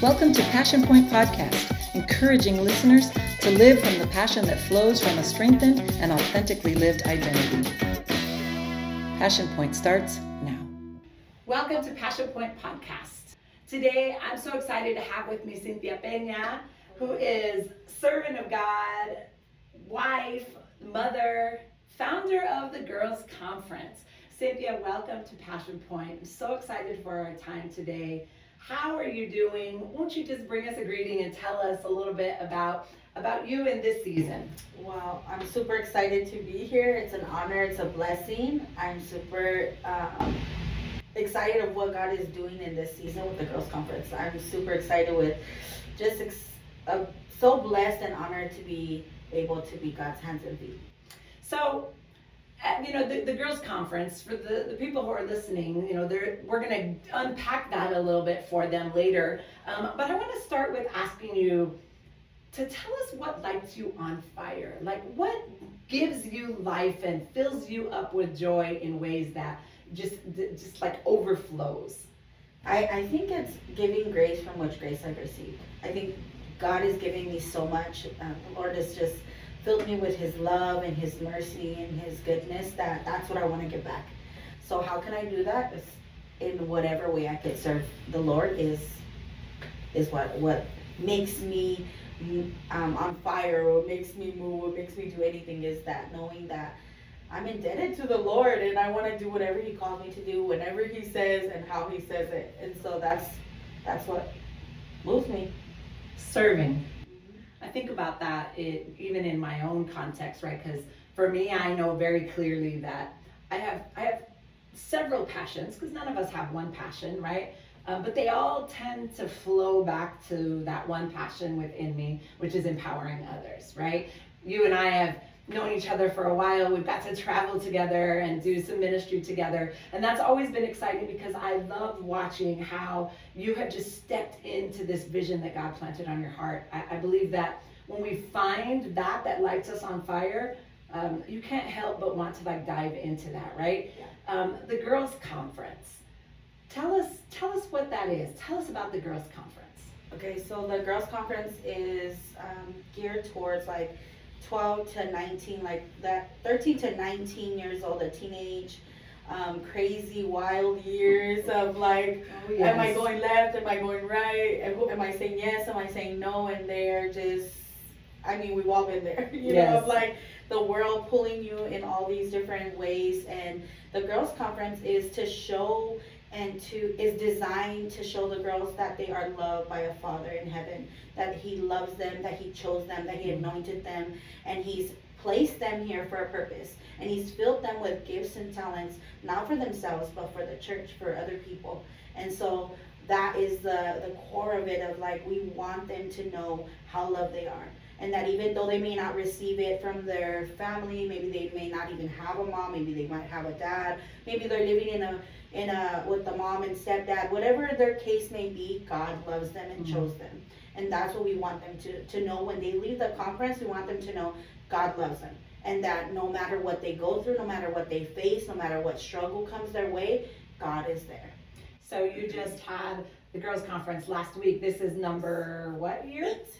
Welcome to Passion Point Podcast, encouraging listeners to live from the passion that flows from a strengthened and authentically lived identity. Passion Point starts now. Welcome to Passion Point Podcast. Today, I'm so excited to have with me Cynthia Peña, who is servant of God, wife, mother, founder of the Girls Conference. Cynthia, welcome to Passion Point. I'm so excited for our time today. How are you doing? Won't you just bring us a greeting and tell us a little bit about about you in this season? Well, I'm super excited to be here. It's an honor. It's a blessing. I'm super um, excited of what God is doing in this season with the Girls Conference. I'm super excited with just ex- uh, so blessed and honored to be able to be God's hands and feet. So, you know, the, the girls' conference, for the, the people who are listening, you know, we're going to unpack that a little bit for them later. Um, but I want to start with asking you to tell us what lights you on fire. Like, what gives you life and fills you up with joy in ways that just, just like overflows? I, I think it's giving grace from which grace I've received. I think God is giving me so much. Um, the Lord is just filled me with his love and his mercy and his goodness that that's what I want to give back. So how can I do that? It's in whatever way I could serve the Lord is is what what makes me um, on fire or makes me move or makes me do anything is that knowing that I'm indebted to the Lord and I want to do whatever he called me to do whenever he says and how he says it. And so that's that's what moves me. Serving I think about that it, even in my own context, right? Because for me, I know very clearly that I have I have several passions because none of us have one passion, right? Um, but they all tend to flow back to that one passion within me, which is empowering others, right? You and I have known each other for a while. We've got to travel together and do some ministry together. And that's always been exciting because I love watching how you have just stepped into this vision that God planted on your heart. I, I believe that when we find that that lights us on fire, um, you can't help but want to like dive into that, right? Yeah. Um, the girls' conference. Tell us, tell us what that is. Tell us about the girls' conference. Okay, so the girls' conference is um, geared towards like 12 to 19, like that 13 to 19 years old, a teenage, um, crazy, wild years of like, oh, yes. am I going left? Am I going right? Am, am, I saying yes? Am I saying no? And they're just, I mean, we've all been there, you yes. know, of like the world pulling you in all these different ways. And the girls' conference is to show and to is designed to show the girls that they are loved by a father in heaven that he loves them that he chose them that he mm-hmm. anointed them and he's placed them here for a purpose. And he's filled them with gifts and talents not for themselves but for the church for other people. And so that is the the core of it of like we want them to know how loved they are. And that even though they may not receive it from their family maybe they may not even have a mom maybe they might have a dad maybe they're living in a in a with the mom and stepdad, whatever their case may be, God loves them and mm-hmm. chose them. And that's what we want them to, to know when they leave the conference. We want them to know God loves them. And that no matter what they go through, no matter what they face, no matter what struggle comes their way, God is there. So you just had the girls' conference last week. This is number what year? Eight.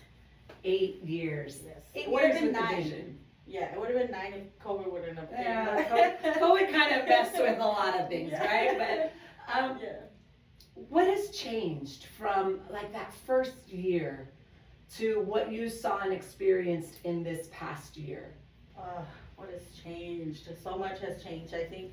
Eight years. Yes. Eight have been nine. Yeah, it would have been nine if COVID wouldn't have came. Yeah, COVID kind of messed with a lot of things, yeah. right? But um, yeah. what has changed from like that first year to what you saw and experienced in this past year? Uh, what has changed? So much has changed. I think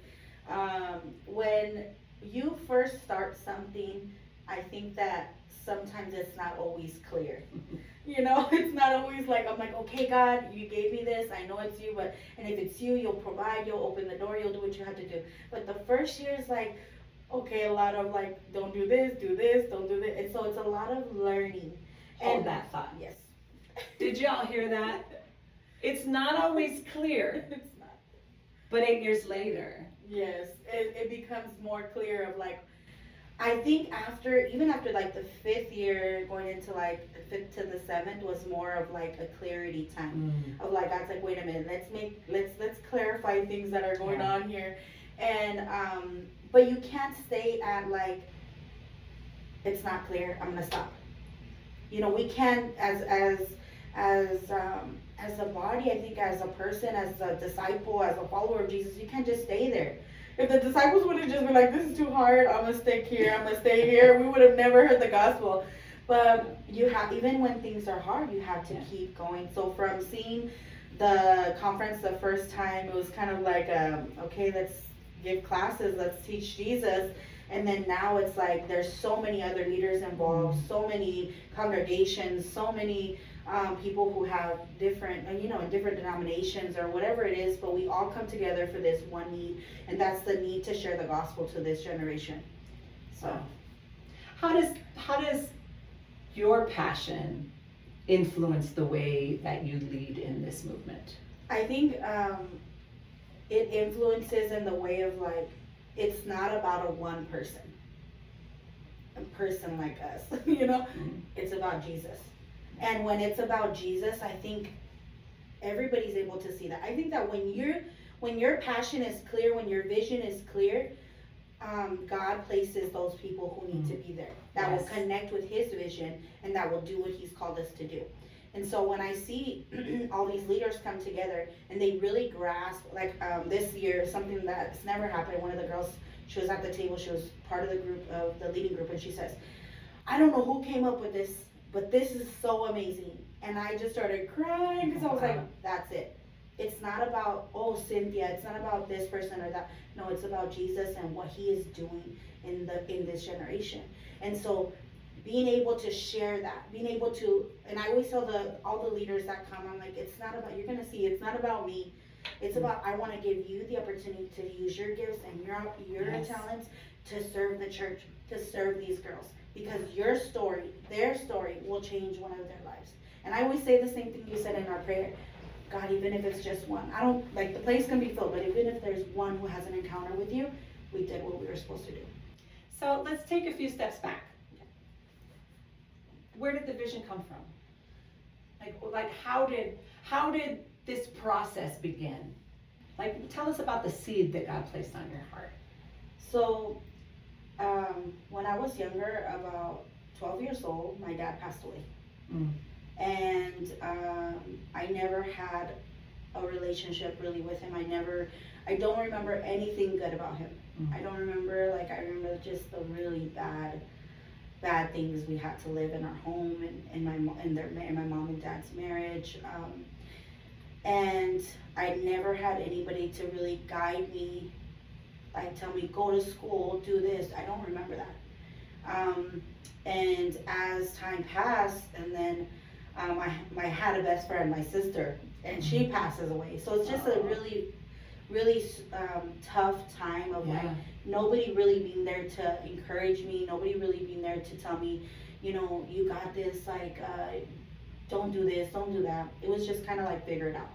um, when you first start something, I think that sometimes it's not always clear. you know, it's not always like I'm like, okay, God, you gave me this. I know it's you, but and if it's you, you'll provide, you'll open the door, you'll do what you have to do. But the first year is like, okay, a lot of like, don't do this, do this, don't do this, and so it's a lot of learning. Hold and that thought. Yes. Did y'all hear that? It's not always clear. it's not. But eight years later. Yes, it, it becomes more clear of like I think after even after like the fifth year going into like the fifth to the seventh was more of like a clarity time mm. of like God's like wait a minute let's make let's let's clarify things that are going yeah. on here and um but you can't stay at like it's not clear I'm gonna stop You know, we can't as as as um, as a body. I think as a person, as a disciple, as a follower of Jesus, you can't just stay there. If the disciples would have just been like, "This is too hard. I'm gonna stick here. I'm gonna stay here," we would have never heard the gospel. But you have even when things are hard, you have to Yeah. keep going. So from seeing the conference the first time, it was kind of like, um, okay, let's give classes, let's teach Jesus. And then now it's like there's so many other leaders involved, so many congregations, so many um, people who have different, uh, you know, in different denominations or whatever it is, but we all come together for this one need, and that's the need to share the gospel to this generation. So, How does how does your passion influence the way that you lead in this movement? I think um, it influences in the way of like, it's not about a one person, a person like us, you know? Mhm. It's about Jesus. And when it's about Jesus, I think everybody's able to see that. I think that when you're when your passion is clear, when your vision is clear, um, God places those people who need to be there that will connect with His vision and that will do what He's called us to do. And so when I see all these leaders come together and they really grasp, like um, this year, something that's never happened. One of the girls, she was at the table, she was part of the group of the leading group, and she says, "I don't know who came up with this, but this is so amazing." And I just started crying because I was like, "That's it. It's not about oh Cynthia. It's not about this person or that. No, it's about Jesus and what He is doing in the in this generation." And so being able to share that, being able to, and I always tell the all the leaders that come, I'm like, it's not about you're gonna see, it's not about me. It's about I want to give you the opportunity to use your gifts and your your Yes. talents to serve the church, to serve these girls, because your story, their story, will change one of their lives. And I always say the same thing you said in our prayer. God, even if it's just one, I don't like the place can be filled, but even if there's one who has an encounter with you, we did what we were supposed to do. So let's take a few steps back. Where did the vision come from? Like, like how did how did this process begin? Like, tell us about the seed that God placed on your heart. So, um, when I was younger, about 12 years old, my dad passed away. Mm. And um, I never had a relationship really with him. I never, I don't remember anything good about him. Mm. I don't remember, like, I remember just the really bad, bad things we had to live in our home and in my, in their, in my mom and dad's marriage. Um, and I never had anybody to really guide me like tell me go to school, do this. I don't remember that. Um, and as time passed, and then um, I, I had a best friend, my sister, and she passes away. So it's just a really, really um, tough time of like nobody really being there to encourage me, nobody really being there to tell me, you know, you got this, like, uh, don't do this, don't do that. It was just kind of like figure it out.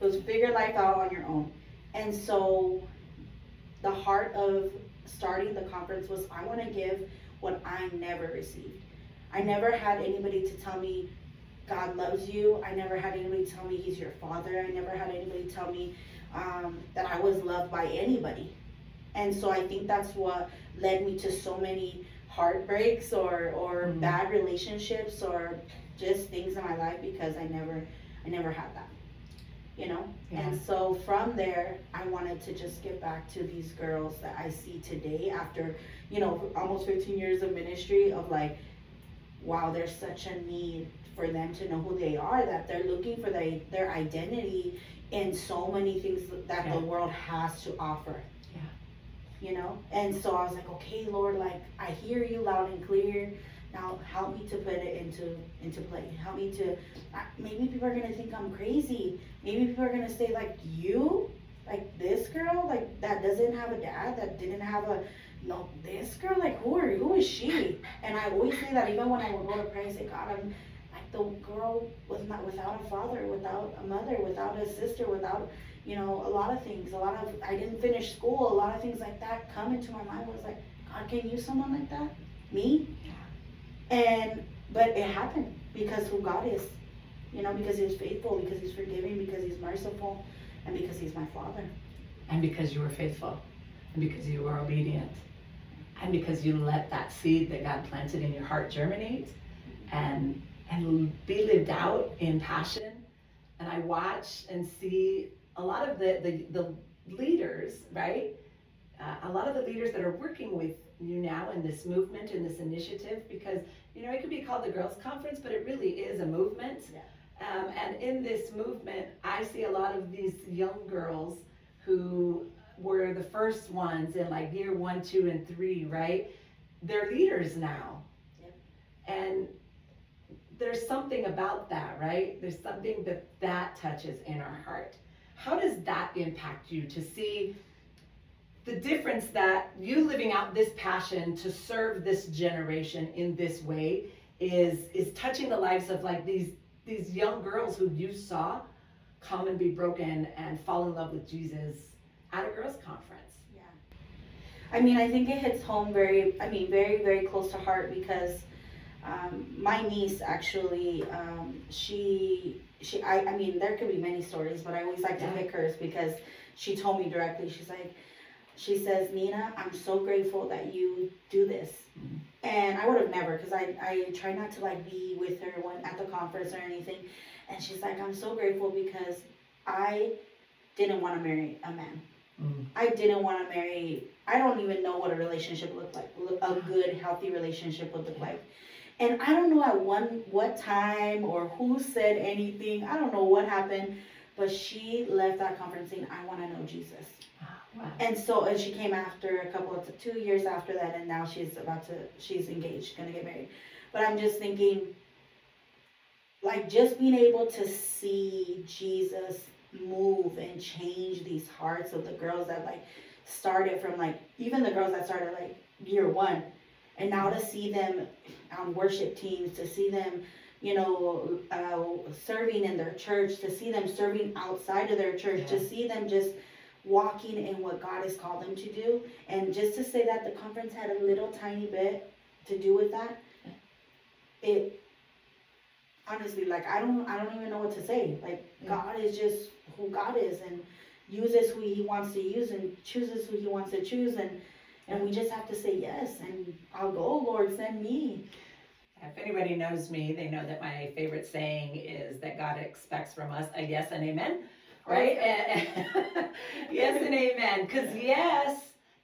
It was figure life out on your own. And so the heart of starting the conference was I want to give what I never received. I never had anybody to tell me God loves you. I never had anybody tell me He's your father. I never had anybody tell me um, that I was loved by anybody. And so I think that's what led me to so many heartbreaks or, or Mhm. bad relationships or just things in my life because I never I never had that. You know? Yeah. And so from there, I wanted to just get back to these girls that I see today after, you know, almost 15 years of ministry of like, wow, there's such a need for them to know who they are, that they're looking for their, their identity in so many things that Yeah. the world has to offer. Yeah. You know? And so I was like, okay, Lord, like, I hear you loud and clear. Now help me to put it into into play. Help me to. Maybe people are gonna think I'm crazy. Maybe people are gonna say like you, like this girl, like that doesn't have a dad, that didn't have a. No, this girl, like who are who is she? And I always say that even when I would go to pray, I say, God, I'm like the girl was not without a father, without a mother, without a sister, without you know a lot of things. A lot of I didn't finish school. A lot of things like that come into my mind. I Was like, God can use someone like that, me. And but it happened because who God is, you know, because He's faithful, because He's forgiving, because He's merciful, and because He's my Father. And because you were faithful, and because you were obedient, and because you let that seed that God planted in your heart germinate, and and be lived out in passion. And I watch and see a lot of the the, the leaders, right? Uh, a lot of the leaders that are working with you now in this movement in this initiative because you know it could be called the girls conference but it really is a movement. Yeah. um, and in this movement i see a lot of these young girls who were the first ones in like year one two and three right? They're leaders now. Yep. and there's something about that right? There's something that that touches in our heart. How does that impact you to see the difference that you living out this passion to serve this generation in this way is is touching the lives of like these these young girls who you saw come and be broken and fall in love with Jesus at a girls conference. Yeah. I mean, I think it hits home very, I mean, very, very close to heart because um, my niece actually, um, she, she, I, I mean, there could be many stories, but I always like to pick hers because she told me directly. She's like, she says, Nina, I'm so grateful that you do this. Mhm. And I would have never, because I, I try not to like be with her when at the conference or anything. And she's like, I'm so grateful because I didn't want to marry a man. I didn't want to marry. I don't even know what a relationship looked like. A good, healthy relationship would look like. And I don't know at one what time or who said anything. I don't know what happened, but she left that conference saying, "I want to know Jesus." Wow. And so, and she came after a couple of two years after that, and now she's about to. She's engaged, gonna get married. But I'm just thinking, like, just being able to see Jesus move and change these hearts of the girls that like started from like even the girls that started like year one and now to see them on worship teams to see them you know uh, serving in their church to see them serving outside of their church Yeah. to see them just walking in what god has called them to do. And just to say that the conference had a little tiny bit to do with that it honestly like i don't i don't even know what to say. Like god is just who god is and uses who he wants to use and chooses who he wants to choose. And and we just have to say yes and i'll go lord send me. If anybody knows me, they know that my favorite saying is that God expects from us a yes and amen, right? yes and amen. Because yes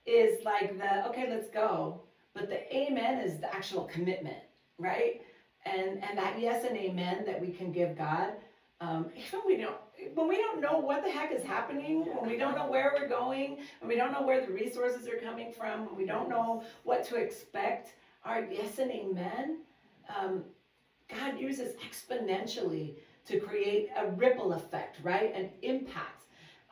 is like the okay, let's go, but the amen is the actual commitment, right? And and that yes and amen that we can give God, um, even we don't when we don't know what the heck is happening, when we don't know where we're going, when we don't know where the resources are coming from, when we don't know what to expect, our yes and amen um, God uses exponentially to create a ripple effect, right? An impact.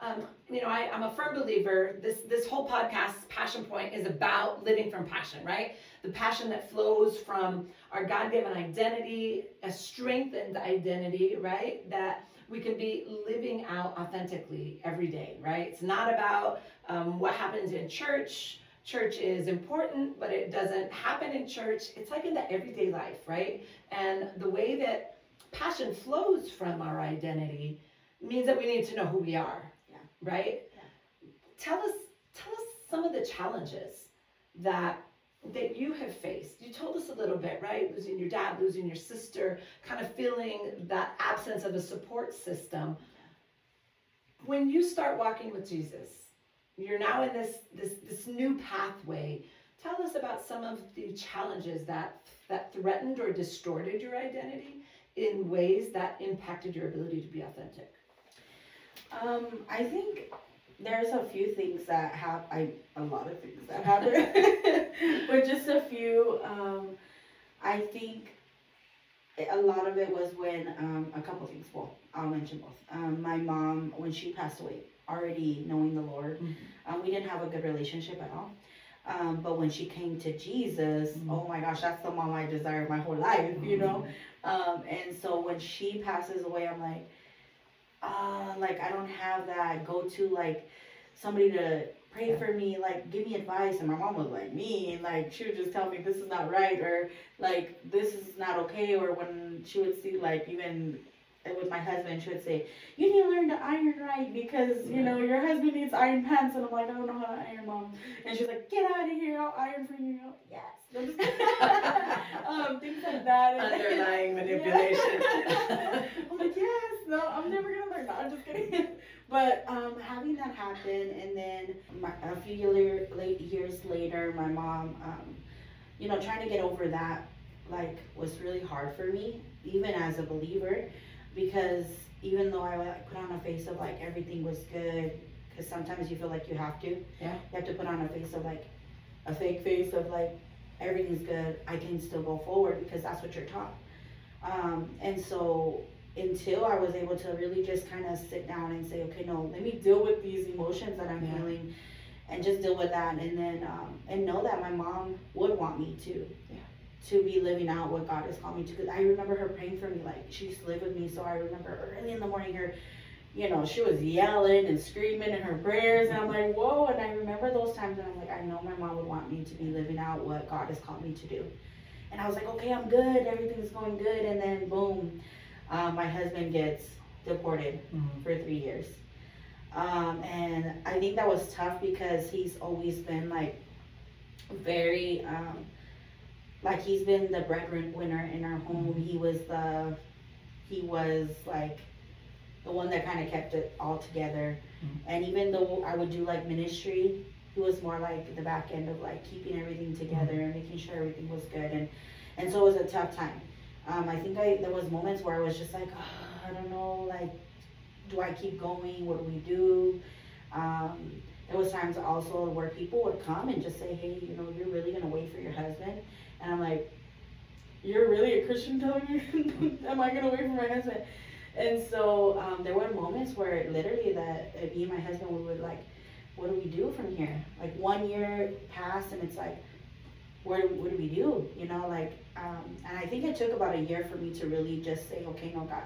Um, you know, I, I'm a firm believer. This this whole podcast, Passion Point, is about living from passion, right? The passion that flows from our God-given identity, a strengthened identity, right? That we can be living out authentically every day, right? It's not about um, what happens in church. Church is important, but it doesn't happen in church. It's like in the everyday life, right? And the way that passion flows from our identity means that we need to know who we are. Right? Yeah. Tell us, tell us some of the challenges that that you have faced. You told us a little bit, right? Losing your dad, losing your sister, kind of feeling that absence of a support system. When you start walking with Jesus, you're now in this this this new pathway. Tell us about some of the challenges that that threatened or distorted your identity in ways that impacted your ability to be authentic. Um i think there's a few things that have i a lot of things that happen but just a few um i think a lot of it was when um, a couple things well i'll mention both. Um, my mom when she passed away already knowing the lord um, we didn't have a good relationship at all. Um, but when she came to jesus Mhm. oh my gosh that's the mom i desired my whole life you know? Um, and so when she passes away i'm like uh, like i don't have that go-to like somebody to pray for me like give me advice and my mom was like me and like she would just tell me this is not right or like this is not okay or when she would see like even with my husband she would say you need to learn to iron right because you know your husband needs iron pants and i'm like i don't know how to iron mom and she's like get out of here i'll iron for you yes um, things like that. Underlying manipulation. I'm like, yes, no, I'm never gonna learn. No, I'm just kidding. But um, having that happen, and then my, a few year, late years later, my mom, um, you know, trying to get over that, like, was really hard for me, even as a believer, because even though I like, put on a face of like everything was good, because sometimes you feel like you have to. Yeah. You have to put on a face of like, a fake face of like everything's good. I can still go forward because that's what you're taught. Um, and so until I was able to really just kind of sit down and say, okay, no, let me deal with these emotions that I'm Yeah. feeling, and just deal with that, and then um, and know that my mom would want me to. Yeah. To be living out what God has called me to, because I remember her praying for me. Like she used to live with me, so I remember early in the morning her you know, she was yelling and screaming in her prayers, and I'm like, whoa. And I remember those times, and I'm like, I know my mom would want me to be living out what God has called me to do. And I was like, okay, I'm good, everything's going good. And then, boom, um, my husband gets deported Mhm. for three years. Um, and I think that was tough because he's always been like very, um, like he's been the breadwinner in our home. He was the, he was like the one that kind of kept it all together. Mhm. And even though I would do like ministry, he was more like the back end of like keeping everything together and making sure everything was good. And and so it was a tough time. Um, I think I there was moments where I was just like, "Ah, I don't know, like, do I keep going? What do we do? Um, there was times also where people would come and just say, hey, you know, you're really gonna wait for your husband, and I'm like, you're really a Christian telling me, am I gonna wait for my husband? And so um, there were moments where literally that uh, me and my husband we would like, what do we do from here? Like one year passed and it's like, where what do we do? You know, like, um, and I think it took about a year for me to really just say, okay, no, God,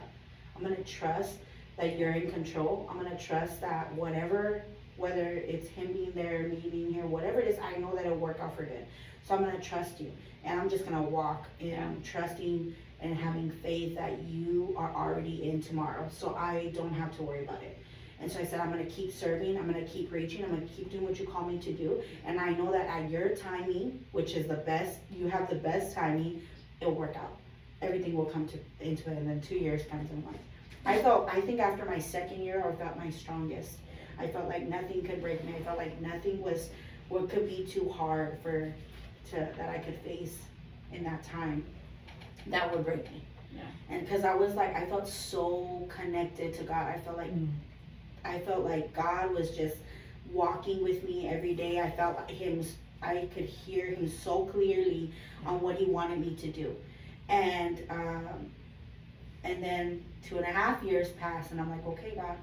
I'm gonna trust that you're in control. I'm gonna trust that whatever, whether it's him being there, me being here, whatever it is, I know that it'll work out for good. So I'm gonna trust you, and I'm just gonna walk in Yeah. trusting and having faith that you are already in tomorrow, so I don't have to worry about it. And so I said, I'm gonna keep serving, I'm gonna keep reaching, I'm gonna keep doing what you call me to do. And I know that at your timing, which is the best, you have the best timing, it'll work out. Everything will come to, into it, and then two years comes and like, I felt, I think after my second year, I felt my strongest. I felt like nothing could break me, I felt like nothing was, what could be too hard for, to, that I could face in that time, that would break me. Yeah. And cause I was like, I felt so connected to God, I felt like Mm. I felt like God was just walking with me every day. I felt like him, I could hear him so clearly on what he wanted me to do. And, um, and then two and a half years passed and I'm like, okay, God,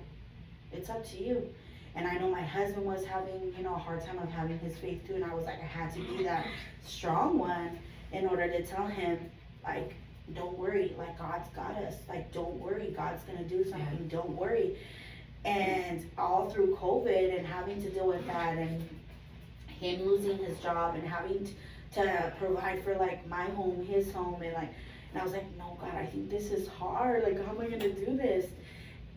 it's up to you. And I know my husband was having, you know, a hard time of having his faith too. And I was like, I had to be that strong one in order to tell him, like, don't worry, like God's got us. Like, don't worry, God's gonna do something. Don't worry. And all through COVID and having to deal with that and him losing his job and having to provide for like my home, his home, and like, and I was like, no, God, I think this is hard. Like, how am I gonna do this?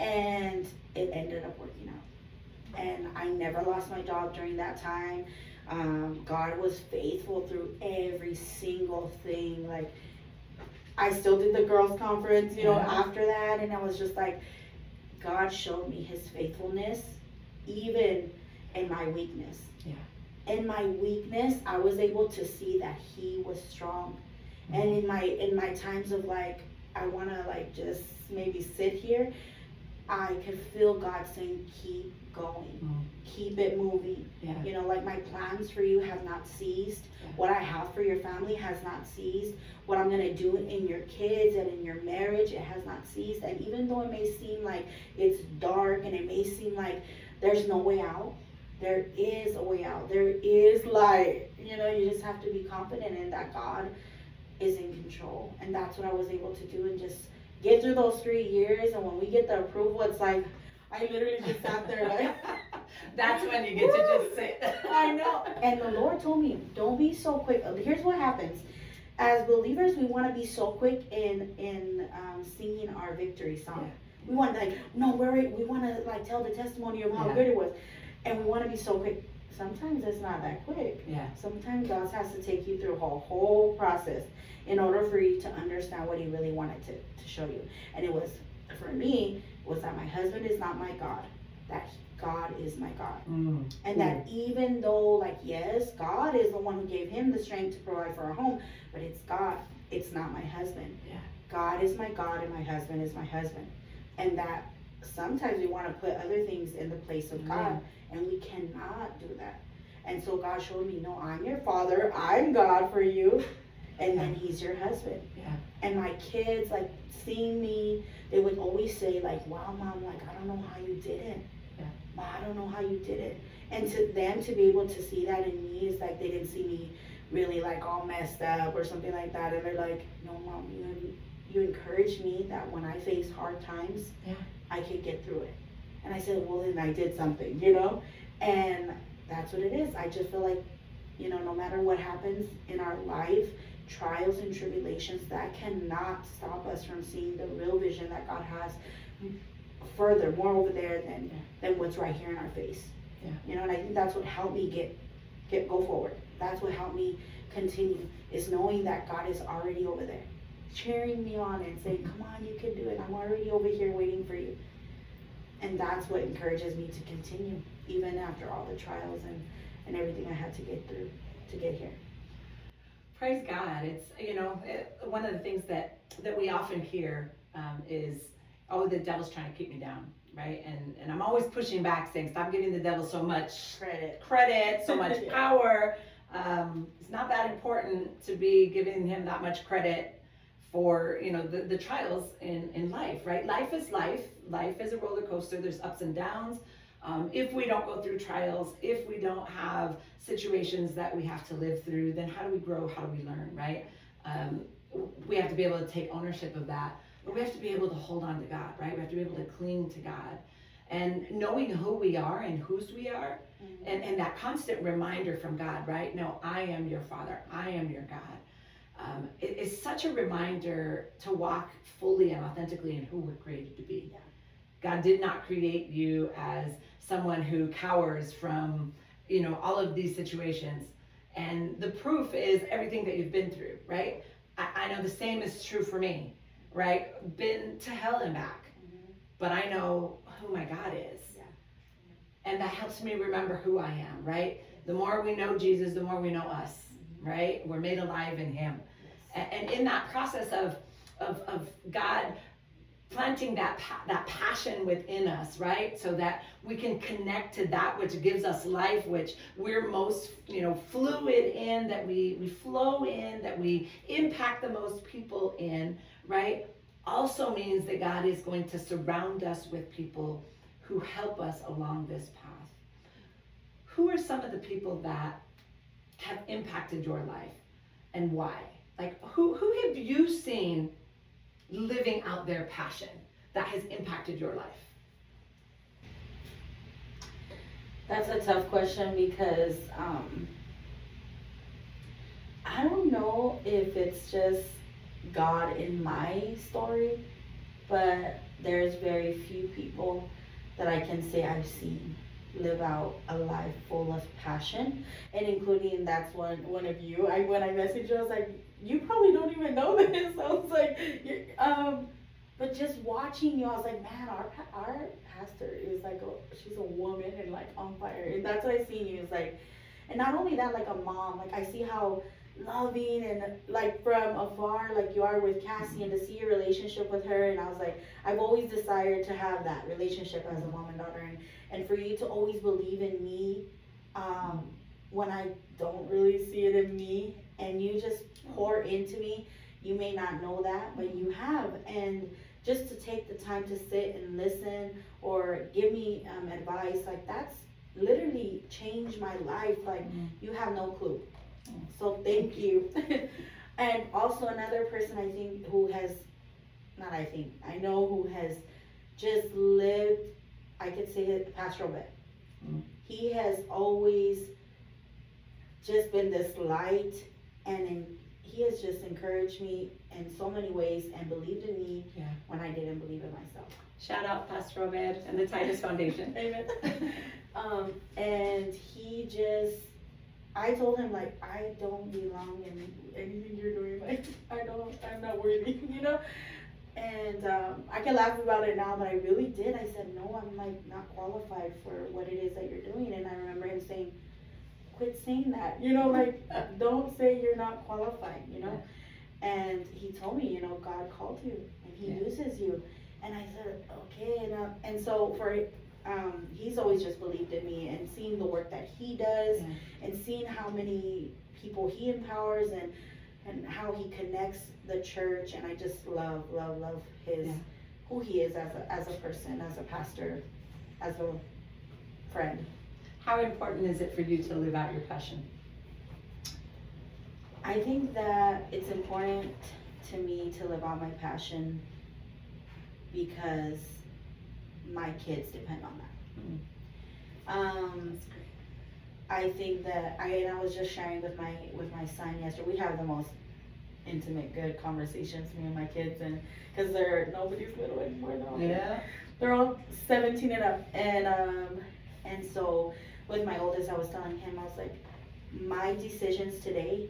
And it ended up working out. And I never lost my job during that time. Um, God was faithful through every single thing. Like, I still did the girls' conference, you know, Yeah. after that, and I was just like, God showed me His faithfulness, even in my weakness. Yeah. In my weakness, I was able to see that He was strong, mm-hmm. and in my in my times of like, I want to like just maybe sit here, I could feel God saying, "Keep going, Mm. keep it moving." Yeah. You know, like my plans for you have not ceased. Yeah. What I have for your family has not ceased. What I'm gonna do in your kids and in your marriage, it has not ceased. And even though it may seem like it's dark and it may seem like there's no way out, there is a way out. There is light. You know, you just have to be confident in that God is in control. And that's what I was able to do and just get through those three years. And when we get the approval, it's like I literally just sat there like That's when you get to just sit. I know. And the Lord told me, don't be so quick. Here's what happens. As believers, we want to be so quick in in um, singing our victory song. We want like, no, we're we want to like tell the testimony of how Yeah. good it was, and we want to be so quick. sometimes it's not that quick. Yeah. Sometimes God has to take you through a whole, whole process in order for you to understand what He really wanted to, to show you. And it was, for me, was that my husband is not my God, that God is my God. Mm. And that even though, like, yes, God is the one who gave him the strength to provide for a home, but it's God, it's not my husband. Yeah. God is my God and my husband is my husband. And that sometimes we want to put other things in the place of God, and we cannot do that. And so God showed me, no, I'm your father, I'm God for you, and then He's your husband. Yeah. And my kids, like, seeing me, they would always say, like, wow, mom, like, I don't know how you did it. Yeah. Mom, I don't know how you did it. And to them to be able to see that in me is like they didn't see me really like all messed up or something like that. And they're like, no, mom, you you encouraged me that when I face hard times, Yeah. I could get through it. And I said, well, then I did something, you know? And that's what it is. I just feel like, you know, no matter what happens in our life, trials and tribulations, that cannot stop us from seeing the real vision that God has further, more over there than, than what's right here in our face. Yeah. You know, and I think that's what helped me get, get, go forward. That's what helped me continue, is knowing that God is already over there, cheering me on and saying, come on, you can do it. I'm already over here waiting for you. And that's what encourages me to continue, even after all the trials and, and everything I had to get through to get here. Praise God. It's, you know, it, one of the things that, that we often hear um, is, oh, the devil's trying to keep me down, right? And, and I'm always pushing back saying, stop giving the devil so much Credit. credit, so much Yeah. power. Um, it's not that important to be giving him that much credit for you know the, the trials in, in life right life is life life is a roller coaster there's ups and downs um, if we don't go through trials if we don't have situations that we have to live through then how do we grow how do we learn right um, we have to be able to take ownership of that but we have to be able to hold on to god right we have to be able to cling to god and knowing who we are and whose we are and, and that constant reminder from God, right? No, I am your Father. I am your God. Um, it is such a reminder to walk fully and authentically in who we're created to be. Yeah. God did not create you as someone who cowers from, you know, all of these situations. And the proof is everything that you've been through, right? I, I know the same is true for me, right? Been to hell and back, mm-hmm. but I know who my God is and that helps me remember who I am, right? The more we know Jesus, the more we know us, mm-hmm. right? We're made alive in Him. And, and in that process of, of, of God planting that, that passion within us, right? So that we can connect to that which gives us life, which we're most, you know, fluid in, that we, we flow in, that we impact the most people in, right? Also means that God is going to surround us with people who help us along this path. Who are some of the people that have impacted your life and why? Like who who have you seen living out their passion that has impacted your life? That's a tough question because um, I don't know if it's just God in my story, but there's very few people that I can say I've seen live out a life full of passion, and including that's one one of you. I when I messaged you, I was like, you probably don't even know this. I was like, um, but just watching you, I was like, man, our our pastor is like a she's a woman and like on fire, and that's what I seen you. Is like, and not only that, like a mom. Like I see how loving and like from afar like you are with Cassie and to see your relationship with her and I was like I've always desired to have that relationship as a mom and daughter and, and for you to always believe in me um, when I don't really see it in me and you just pour into me you may not know that but you have and just to take the time to sit and listen or give me um, advice like that's literally changed my life like you have no clue so thank you. and also another person I think who has, not I think, I know who has just lived, I could say it, Pastor Obed. Mm. He has always just been this light and in, he has just encouraged me in so many ways and believed in me Yeah. when I didn't believe in myself. Shout out Pastor Obed and the Titus Foundation. Amen. um, and he just, I told him like, I don't belong in anything you're doing. Like, I don't, I'm not worthy, you know. And um, I can laugh about it now, but I really did. I said, no, I'm like not qualified for what it is that you're doing. And I remember him saying, quit saying that, you know, like don't say you're not qualified, you know. And he told me, you know, God called you and He Yeah. uses you. And I said, okay. And, uh, and so for um, he's always just believed in me and seeing the work that he does Yeah. and seeing how many people he empowers and and how he connects the church and I just love love love his Yeah. who he is as a as a person as a pastor as a friend How important is it for you to live out your passion? I think that it's important to me to live out my passion because my kids depend on that. Um, I think that I and I was just sharing with my with my son yesterday. We have the most intimate, good conversations, me and my kids, and because they're nobody's little anymore. All, Yeah. they're all 17 and up, and um, and so with my oldest, I was telling him, I was like, my decisions today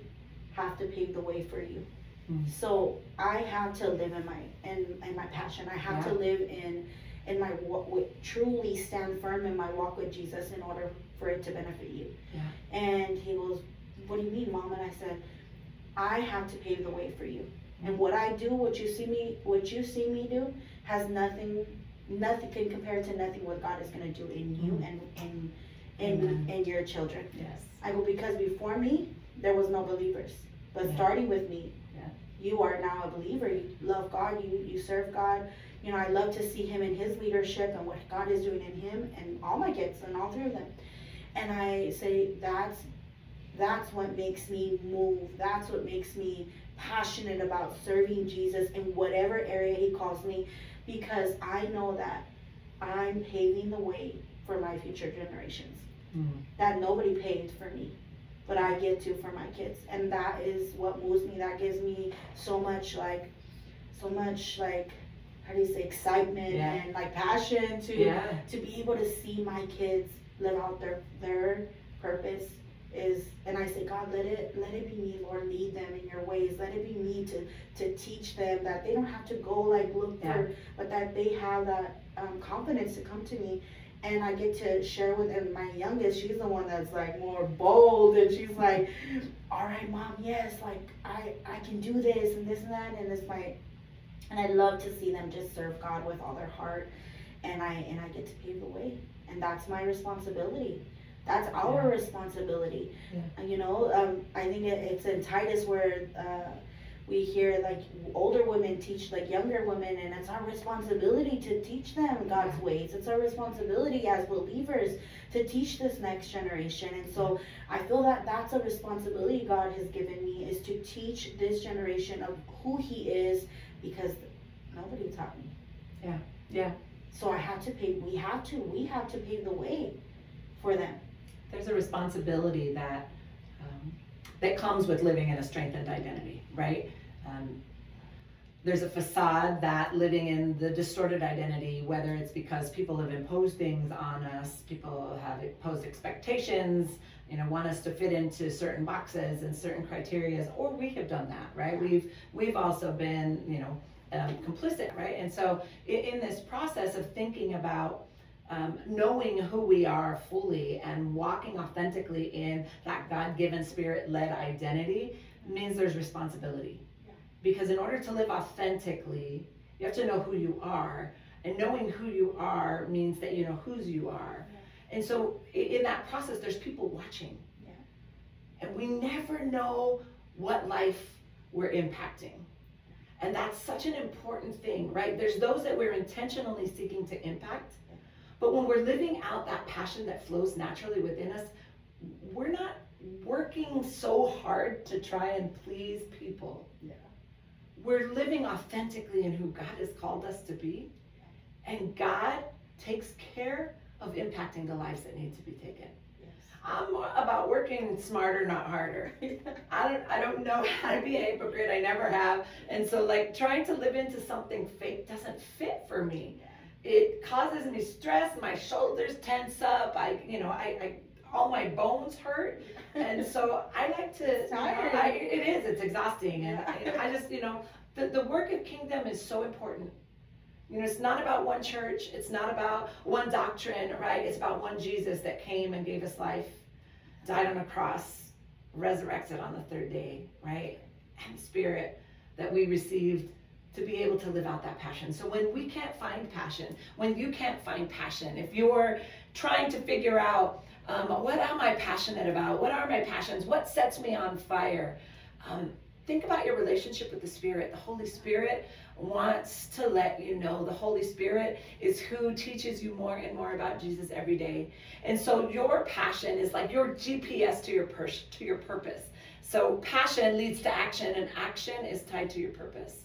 have to pave the way for you. Mm. So I have to live in my in, in my passion. I have to live in in my walk with truly stand firm in my walk with Jesus in order for it to benefit you. Yeah. And he goes, What do you mean, mom? And I said, I have to pave the way for you. And what I do, what you see me what you see me do, has nothing nothing can compare to nothing what God is gonna do in you Mhm. and and in Amen. in your children. Yes. I go because before me there was no believers. But Yeah. starting with me, Yeah. you are now a believer. You love God, you you serve God. You know, I love to see him in his leadership and what God is doing in him and all my kids and all three of them. And I say that's that's what makes me move. That's what makes me passionate about serving Jesus in whatever area he calls me because I know that I'm paving the way for my future generations Mm. that nobody paid for me, but I get to for my kids. And that is what moves me. That gives me so much like, so much like, how do you say, excitement Yeah. and like passion to Yeah. to be able to see my kids live out their their purpose is and I say God let it let it be me Lord lead them in your ways let it be me to to teach them that they don't have to go like look Yeah. for but that they have that um, confidence to come to me and I get to share with and my youngest she's the one that's like more bold and she's like all right mom yes like I I can do this and this and that and it's like and I love to see them just serve God with all their heart and I and I get to pave the way and that's my responsibility that's our Yeah. responsibility Yeah. You know um, I think it, it's in Titus where uh, we hear like older women teach like younger women and it's our responsibility to teach them God's ways it's our responsibility as believers to teach this next generation and so I feel that that's a responsibility God has given me is to teach this generation of who he is because nobody taught me Yeah. Yeah. so I have to pay we have to we have to pave the way for them There's a responsibility that um, that comes with living in a strengthened identity, right? Um, there's a facade that living in the distorted identity, whether it's because people have imposed things on us, people have imposed expectations, you know, want us to fit into certain boxes and certain criterias, or we have done that, right? We've we've also been, you know, um, complicit, right? And so in, in this process of thinking about um, knowing who we are fully and walking authentically in that God-given spirit-led identity means there's responsibility. Because in order to live authentically, you have to know who you are. And knowing who you are means that you know whose you are. And so in that process, there's people watching. And we never know what life we're impacting. And that's such an important thing, right? There's those that we're intentionally seeking to impact. But when we're living out that passion that flows naturally within us, we're not working so hard to try and please people. Yeah. We're living authentically in who God has called us to be. And God takes care of impacting the lives that need to be taken. I'm about working smarter, not harder. I don't I don't know how to be a hypocrite. I never have. And so like trying to live into something fake doesn't fit for me. It causes me stress, my shoulders tense up, I you know, I, I all my bones hurt. And so I like to It's tiring. I, it is, it's exhausting. And I, I just, you know, the, the work of kingdom is so important. You know, it's not about one church, it's not about one doctrine, right? It's about one Jesus that came and gave us life, died on a cross, resurrected on the third day, right? And spirit that we received to be able to live out that passion. So when we can't find passion, when you can't find passion, if you're trying to figure out um, what am I passionate about? What are my passions? What sets me on fire? Um, think about your relationship with the Spirit. The Holy Spirit wants to let you know the Holy Spirit is who teaches you more and more about Jesus every day. And so your passion is like your GPS to your pur- to your purpose. So passion leads to action and action is tied to your purpose.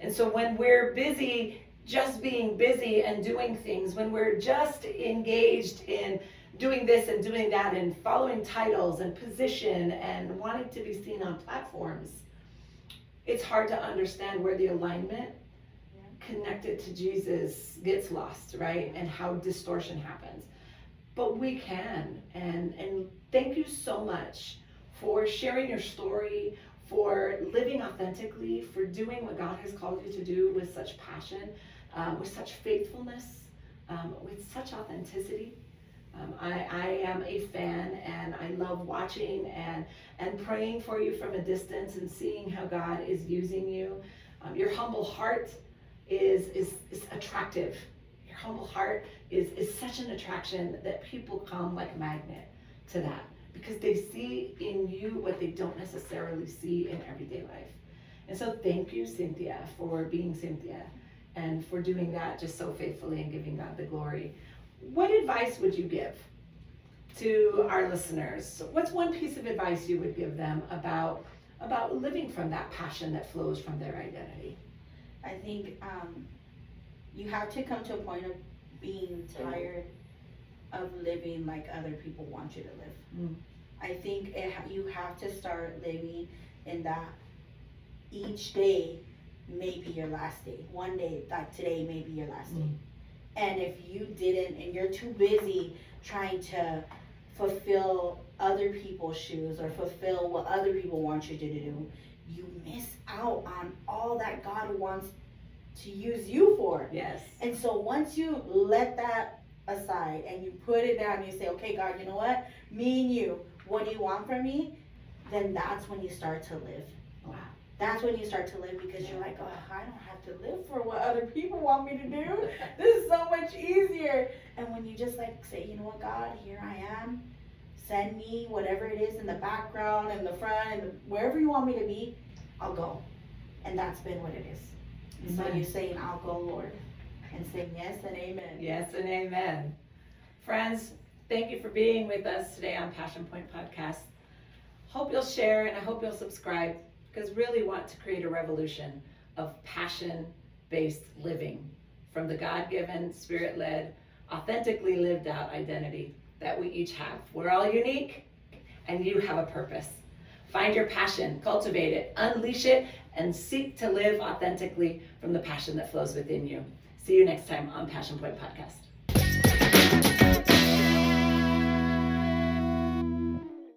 And so when we're busy just being busy and doing things, when we're just engaged in doing this and doing that and following titles and position and wanting to be seen on platforms, it's hard to understand where the alignment connected to Jesus gets lost, right? And how distortion happens. But we can. And and thank you so much for sharing your story, for living authentically, for doing what God has called you to do with such passion, um, with such faithfulness, um, with such authenticity. Um, I, I am a fan and I love watching and, and praying for you from a distance and seeing how God is using you. Um, your humble heart is, is, is attractive. Your humble heart is, is such an attraction that people come like a magnet to that because they see in you what they don't necessarily see in everyday life. And so thank you, Cynthia, for being Cynthia and for doing that just so faithfully and giving God the glory. What advice would you give to our listeners? What's one piece of advice you would give them about about living from that passion that flows from their identity? I think um, you have to come to a point of being tired of living like other people want you to live. Mm. I think it, ha- you have to start living in that each day may be your last day. One day, like today, may be your last day. Mm. And if you didn't, and you're too busy trying to fulfill other people's shoes or fulfill what other people want you to do, you miss out on all that God wants to use you for. Yes. And so once you let that aside and you put it down, you say, okay, God, you know what? Me and you, what do you want from me? Then that's when you start to live. Wow. That's when you start to live because you're like, oh, I don't have to live for what other people want me to do. This is so much easier. And when you just like say, you know what, God, here I am. Send me whatever it is in the background, in the front, and wherever you want me to be, I'll go. And that's been what it is. So you're saying, I'll go, Lord. And saying yes and amen. Yes and amen. Friends, thank you for being with us today on Passion Point Podcast. Hope you'll share and I hope you'll subscribe because really want to create a revolution of passion based living from the God given, spirit led, authentically lived out identity that we each have. We're all unique and you have a purpose. Find your passion, cultivate it, unleash it, and seek to live authentically from the passion that flows within you. See you next time on Passion Point Podcast.